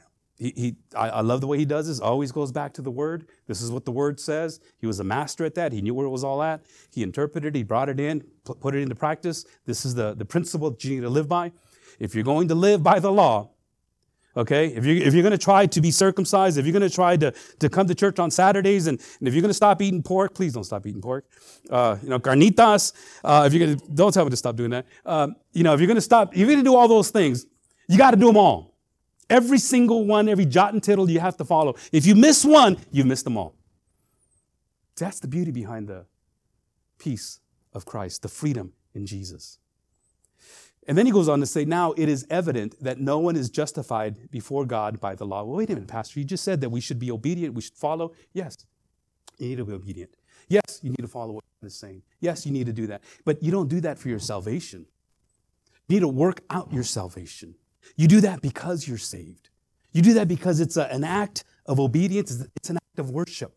Speaker 1: He, he I, I love the way he does this, always goes back to the word. This is what the word says. He was a master at that. He knew where it was all at. He interpreted he brought it in, put it into practice. This is the, the principle that you need to live by. If you're going to live by the law, Okay? If, you, if you're going to try to be circumcised, if you're going to try to, to come to church on Saturdays, and, and if you're going to stop eating pork, please don't stop eating pork. Uh, you know, carnitas, uh, if you're going to, don't tell me to stop doing that. Um, you know, if you're going to stop, if you're going to do all those things, you got to do them all. Every single one, every jot and tittle you have to follow. If you miss one, you've missed them all. That's the beauty behind the peace of Christ, the freedom in Jesus. And then he goes on to say, Now it is evident that no one is justified before God by the law. Well, wait a minute, Pastor. You just said that we should be obedient, we should follow. Yes, you need to be obedient. Yes, you need to follow what God is saying. Yes, you need to do that. But you don't do that for your salvation. You need to work out your salvation. You do that because you're saved. You do that because it's a, an act of obedience, it's an act of worship.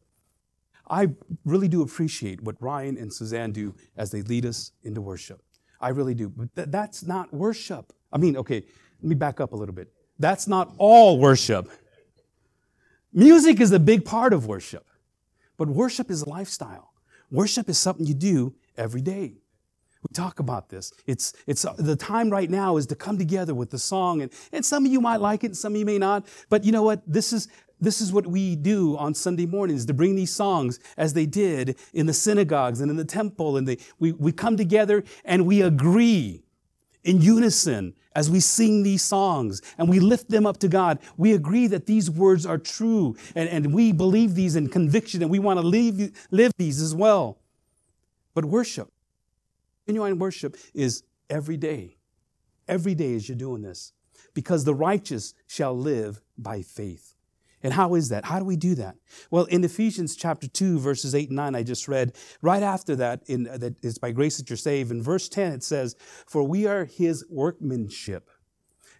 Speaker 1: I really do appreciate what Ryan and Suzanne do as they lead us into worship. I really do. But th- that's not worship. I mean, okay, let me back up a little bit. That's not all worship. Music is a big part of worship, but worship is a lifestyle. Worship is something you do every day. We talk about this. It's, it's uh, the time right now is to come together with the song, and, and some of you might like it, and some of you may not. But you know what? This is this is what we do on Sunday mornings to bring these songs as they did in the synagogues and in the temple. And they, we, we come together and we agree in unison as we sing these songs and we lift them up to God. We agree that these words are true and, and we believe these in conviction and we want to live, live these as well. But worship, genuine worship is every day. Every day as you're doing this. Because the righteous shall live by faith. And how is that? How do we do that? Well, in Ephesians chapter 2, verses 8 and 9, I just read, right after that, in, uh, that it's by grace that you're saved, in verse 10, it says, For we are his workmanship.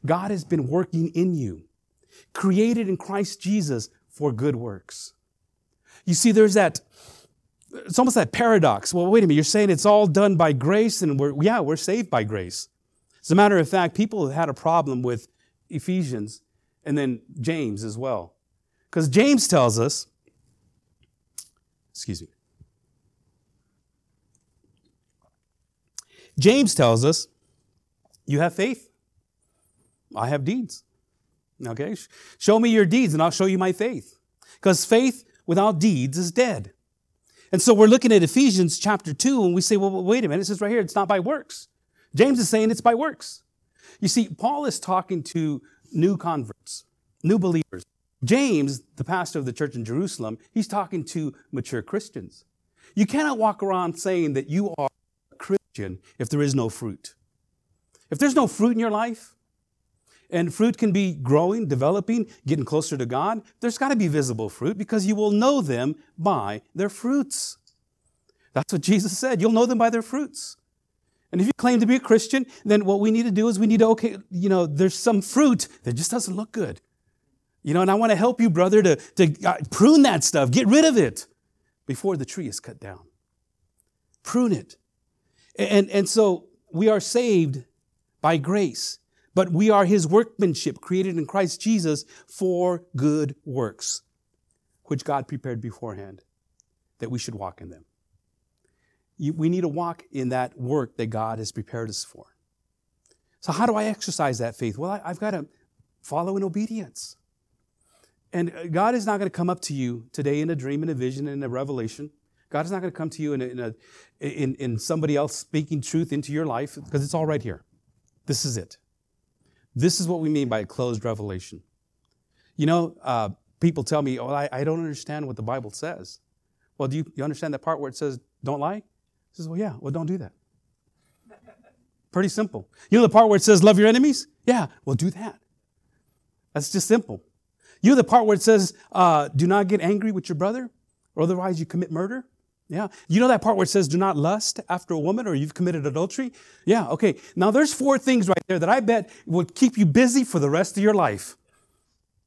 Speaker 1: God has been working in you, created in Christ Jesus for good works. You see, there's that, it's almost that paradox. Well, wait a minute, you're saying it's all done by grace, and we're, yeah, we're saved by grace. As a matter of fact, people have had a problem with Ephesians and then James as well. Because James tells us, excuse me, James tells us, you have faith, I have deeds. Okay? Show me your deeds and I'll show you my faith. Because faith without deeds is dead. And so we're looking at Ephesians chapter 2 and we say, well, wait a minute, it says right here, it's not by works. James is saying it's by works. You see, Paul is talking to new converts, new believers. James, the pastor of the church in Jerusalem, he's talking to mature Christians. You cannot walk around saying that you are a Christian if there is no fruit. If there's no fruit in your life, and fruit can be growing, developing, getting closer to God, there's got to be visible fruit because you will know them by their fruits. That's what Jesus said. You'll know them by their fruits. And if you claim to be a Christian, then what we need to do is we need to, okay, you know, there's some fruit that just doesn't look good. You know, and I want to help you, brother, to, to uh, prune that stuff, get rid of it before the tree is cut down. Prune it. And, and so we are saved by grace, but we are his workmanship created in Christ Jesus for good works, which God prepared beforehand that we should walk in them. We need to walk in that work that God has prepared us for. So, how do I exercise that faith? Well, I, I've got to follow in obedience. And uh, God is not going to come up to you today in a dream, in a vision, in a revelation. God is not going to come to you in, a, in, a, in, in somebody else speaking truth into your life because it's all right here. This is it. This is what we mean by a closed revelation. You know, uh, people tell me, oh, I, I, don't understand what the Bible says. Well, do you, you understand that part where it says, don't lie? Says, well, yeah, well, don't do that. Pretty simple. You know the part where it says, love your enemies? Yeah, well, do that. That's just simple. You know the part where it says, uh, do not get angry with your brother, or otherwise you commit murder? Yeah. You know that part where it says, do not lust after a woman, or you've committed adultery? Yeah, okay. Now there's four things right there that I bet will keep you busy for the rest of your life.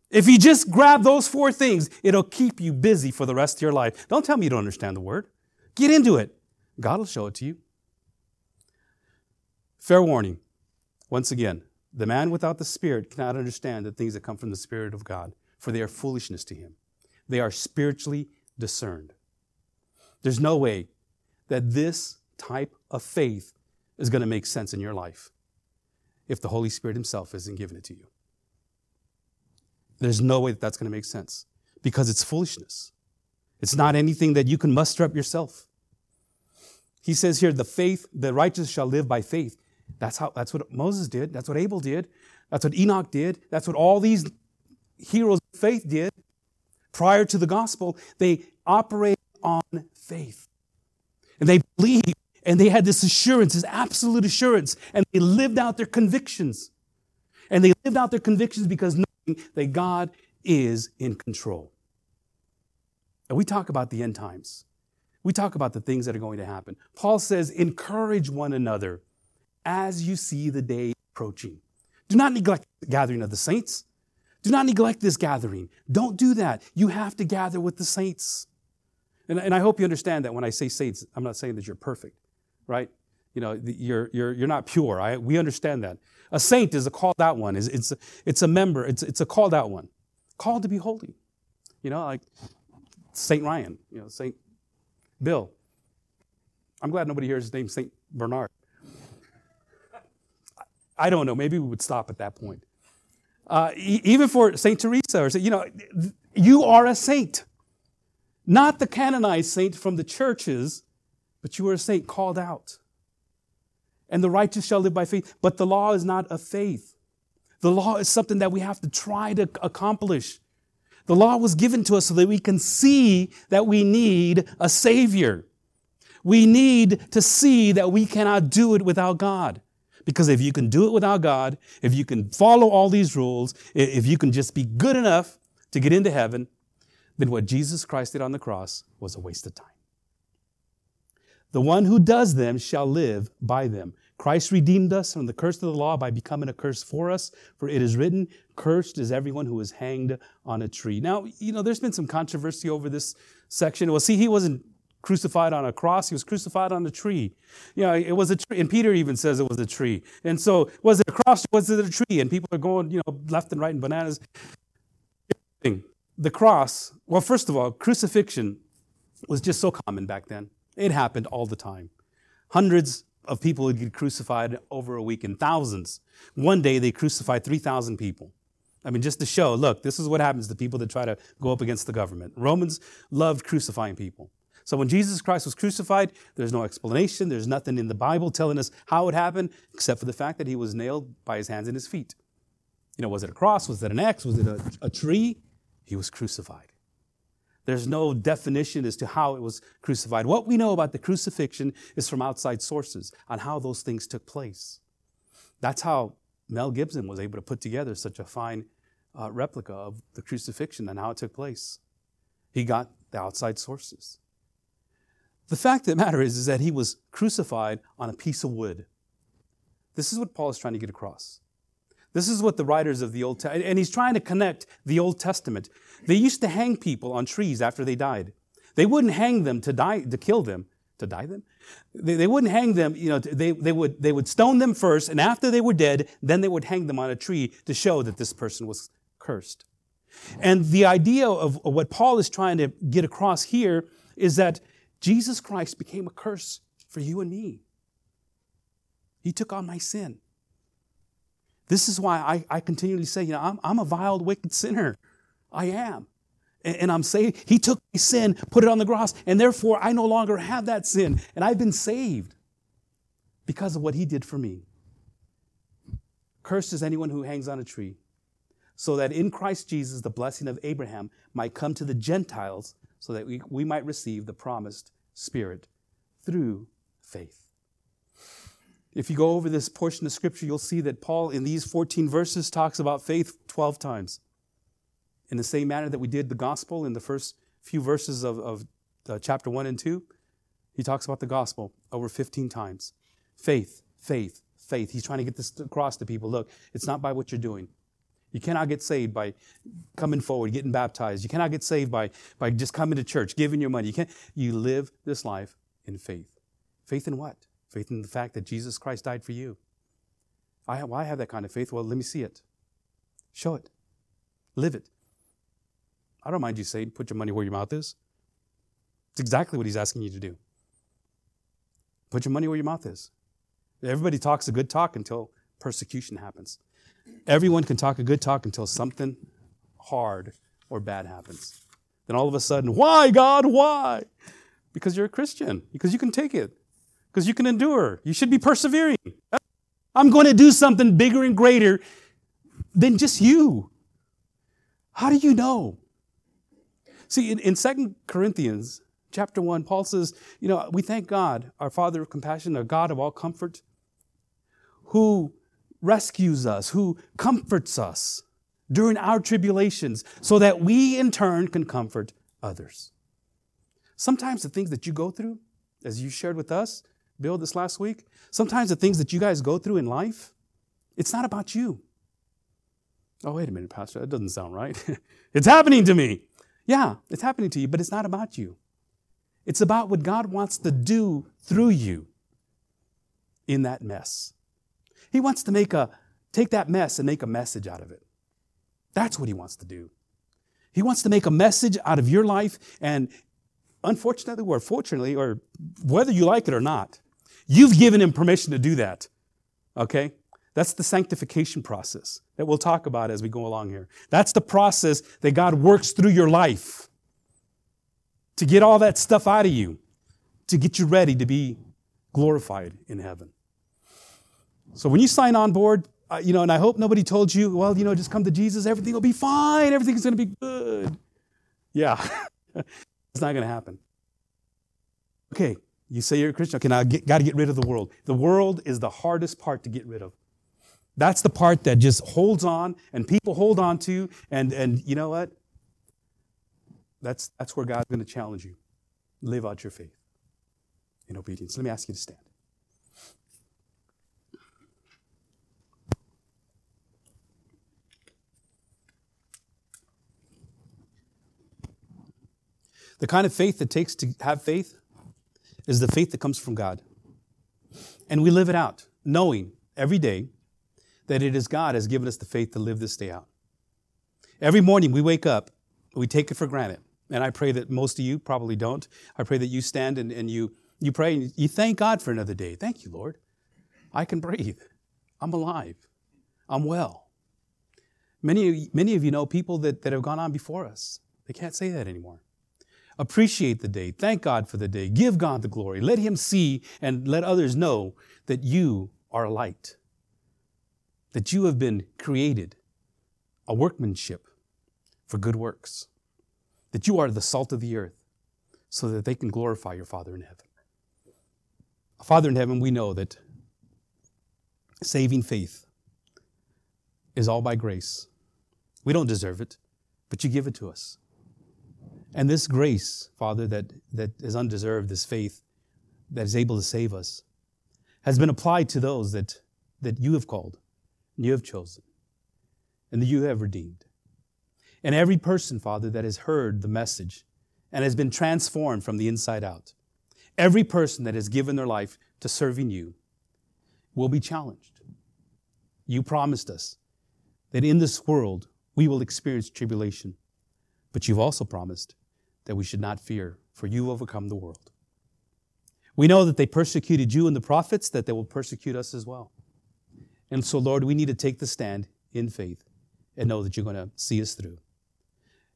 Speaker 1: If you just grab those four things, it'll keep you busy for the rest of your life. Don't tell me you don't understand the word. Get into it. God will show it to you. Fair warning. Once again, the man without the Spirit cannot understand the things that come from the Spirit of God, for they are foolishness to him. They are spiritually discerned. There's no way that this type of faith is going to make sense in your life if the Holy Spirit Himself isn't giving it to you. There's no way that that's going to make sense because it's foolishness. It's not anything that you can muster up yourself. He says here, the faith, the righteous shall live by faith. That's how, that's what Moses did. That's what Abel did. That's what Enoch did. That's what all these heroes of faith did. Prior to the gospel, they operated on faith. And they believed and they had this assurance, this absolute assurance, and they lived out their convictions. And they lived out their convictions because knowing that God is in control. And we talk about the end times. We talk about the things that are going to happen. Paul says, encourage one another as you see the day approaching. Do not neglect the gathering of the saints. Do not neglect this gathering. Don't do that. You have to gather with the saints. And, and I hope you understand that when I say saints, I'm not saying that you're perfect, right? You know, you're, you're, you're not pure. I, we understand that. A saint is a called out one. It's, it's, a, it's a member. It's, it's a called out one. Called to be holy. You know, like Saint Ryan, you know, Saint Bill. I'm glad nobody hears his name Saint Bernard. I don't know. Maybe we would stop at that point. Uh, even for Saint Teresa, or you know, you are a saint. Not the canonized saint from the churches, but you are a saint called out. And the righteous shall live by faith. But the law is not of faith. The law is something that we have to try to accomplish. The law was given to us so that we can see that we need a Savior. We need to see that we cannot do it without God. Because if you can do it without God, if you can follow all these rules, if you can just be good enough to get into heaven, then what Jesus Christ did on the cross was a waste of time. The one who does them shall live by them. Christ redeemed us from the curse of the law by becoming a curse for us, for it is written, Cursed is everyone who is hanged on a tree. Now, you know, there's been some controversy over this section. Well, see, he wasn't crucified on a cross, he was crucified on a tree. You know, it was a tree, and Peter even says it was a tree. And so, was it a cross was it a tree? And people are going, you know, left and right in bananas the cross, well, first of all, crucifixion was just so common back then. It happened all the time. Hundreds of people would get crucified over a week, and thousands. One day they crucified 3,000 people. I mean, just to show, look, this is what happens to people that try to go up against the government. Romans loved crucifying people. So when Jesus Christ was crucified, there's no explanation. There's nothing in the Bible telling us how it happened, except for the fact that he was nailed by his hands and his feet. You know, was it a cross? Was it an X? Was it a, a tree? He was crucified. There's no definition as to how it was crucified. What we know about the crucifixion is from outside sources on how those things took place. That's how Mel Gibson was able to put together such a fine uh, replica of the crucifixion and how it took place. He got the outside sources. The fact of the matter is, is that he was crucified on a piece of wood. This is what Paul is trying to get across. This is what the writers of the Old Testament, and he's trying to connect the Old Testament. They used to hang people on trees after they died. They wouldn't hang them to die, to kill them, to die them. They, they wouldn't hang them, you know, they, they, would, they would stone them first, and after they were dead, then they would hang them on a tree to show that this person was cursed. And the idea of what Paul is trying to get across here is that Jesus Christ became a curse for you and me. He took on my sin. This is why I, I continually say, you know, I'm, I'm a vile, wicked sinner. I am. And, and I'm saved. He took my sin, put it on the cross, and therefore I no longer have that sin. And I've been saved because of what he did for me. Cursed is anyone who hangs on a tree, so that in Christ Jesus the blessing of Abraham might come to the Gentiles, so that we, we might receive the promised Spirit through faith. If you go over this portion of scripture, you'll see that Paul, in these 14 verses, talks about faith 12 times. In the same manner that we did the gospel in the first few verses of, of uh, chapter 1 and 2, he talks about the gospel over 15 times. Faith, faith, faith. He's trying to get this across to people. Look, it's not by what you're doing, You cannot get saved by coming forward, getting baptized. You cannot get saved by, by just coming to church, giving your money. You can't. You live this life in faith. Faith in what? Faith in the fact that Jesus Christ died for you. I have, I have that kind of faith. Well, let me see it. Show it. Live it. I don't mind you saying, put your money where your mouth is. It's exactly what he's asking you to do. Put your money where your mouth is. Everybody talks a good talk until persecution happens. Everyone can talk a good talk until something hard or bad happens. Then all of a sudden, why, God, why? Because you're a Christian, because you can take it, because you can endure. You should be persevering. I'm going to do something bigger and greater than just you. How do you know? See, in, in 2 Corinthians chapter 1, Paul says, you know, we thank God, our Father of compassion, our God of all comfort, who rescues us, who comforts us during our tribulations, so that we in turn can comfort others. Sometimes the things that you go through, as you shared with us, Bill, this last week, sometimes the things that you guys go through in life, it's not about you. Oh, wait a minute, Pastor, that doesn't sound right. it's happening to me. Yeah, it's happening to you, but it's not about you. It's about what God wants to do through you in that mess. He wants to make a take that mess and make a message out of it. That's what he wants to do. He wants to make a message out of your life and unfortunately or fortunately or whether you like it or not, you've given him permission to do that. Okay? That's the sanctification process that we'll talk about as we go along here. That's the process that God works through your life to get all that stuff out of you, to get you ready to be glorified in heaven. So when you sign on board, uh, you know, and I hope nobody told you, well, you know, just come to Jesus, everything will be fine, everything's going to be good. Yeah, it's not going to happen. Okay, you say you're a Christian. Okay, now I got to get rid of the world. The world is the hardest part to get rid of. That's the part that just holds on and people hold on to. And, and you know what? That's, that's where God's going to challenge you. Live out your faith in obedience. Let me ask you to stand. The kind of faith that takes to have faith is the faith that comes from God. And we live it out, knowing every day that it is God has given us the faith to live this day out. Every morning we wake up, we take it for granted. And I pray that most of you probably don't. I pray that you stand and, and you, you pray and you thank God for another day. Thank you, Lord. I can breathe. I'm alive. I'm well. Many, many of you know people that, that have gone on before us. They can't say that anymore. Appreciate the day. Thank God for the day. Give God the glory. Let Him see and let others know that you are light that you have been created a workmanship for good works, that you are the salt of the earth, so that they can glorify your Father in heaven. Father in heaven, we know that saving faith is all by grace. We don't deserve it, but you give it to us. And this grace, Father, that, that is undeserved, this faith that is able to save us, has been applied to those that, that you have called and you have chosen and that you have redeemed. And every person, Father, that has heard the message and has been transformed from the inside out, every person that has given their life to serving you will be challenged. You promised us that in this world we will experience tribulation, but you've also promised that we should not fear, for you overcome the world. We know that they persecuted you and the prophets, that they will persecute us as well. And so, Lord, we need to take the stand in faith and know that you're going to see us through.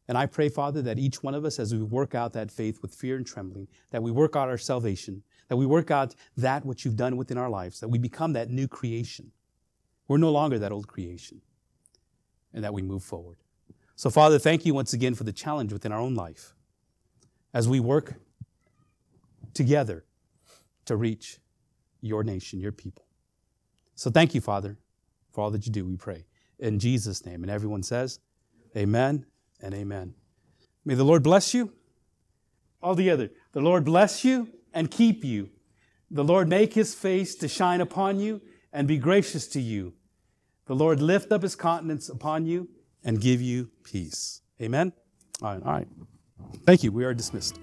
Speaker 1: And I pray, Father, that each one of us, as we work out that faith with fear and trembling, that we work out our salvation, that we work out that which you've done within our lives, that we become that new creation. We're no longer that old creation, and that we move forward. So, Father, thank you once again for the challenge within our own life as we work together to reach your nation, your people. So thank you, Father, for all that you do, we pray. In Jesus' name. And everyone says, Amen and amen. May the Lord bless you. All together. The Lord bless you and keep you. The Lord make his face to shine upon you and be gracious to you. The Lord lift up his countenance upon you and give you peace. Amen? All right, all right. Thank you. We are dismissed.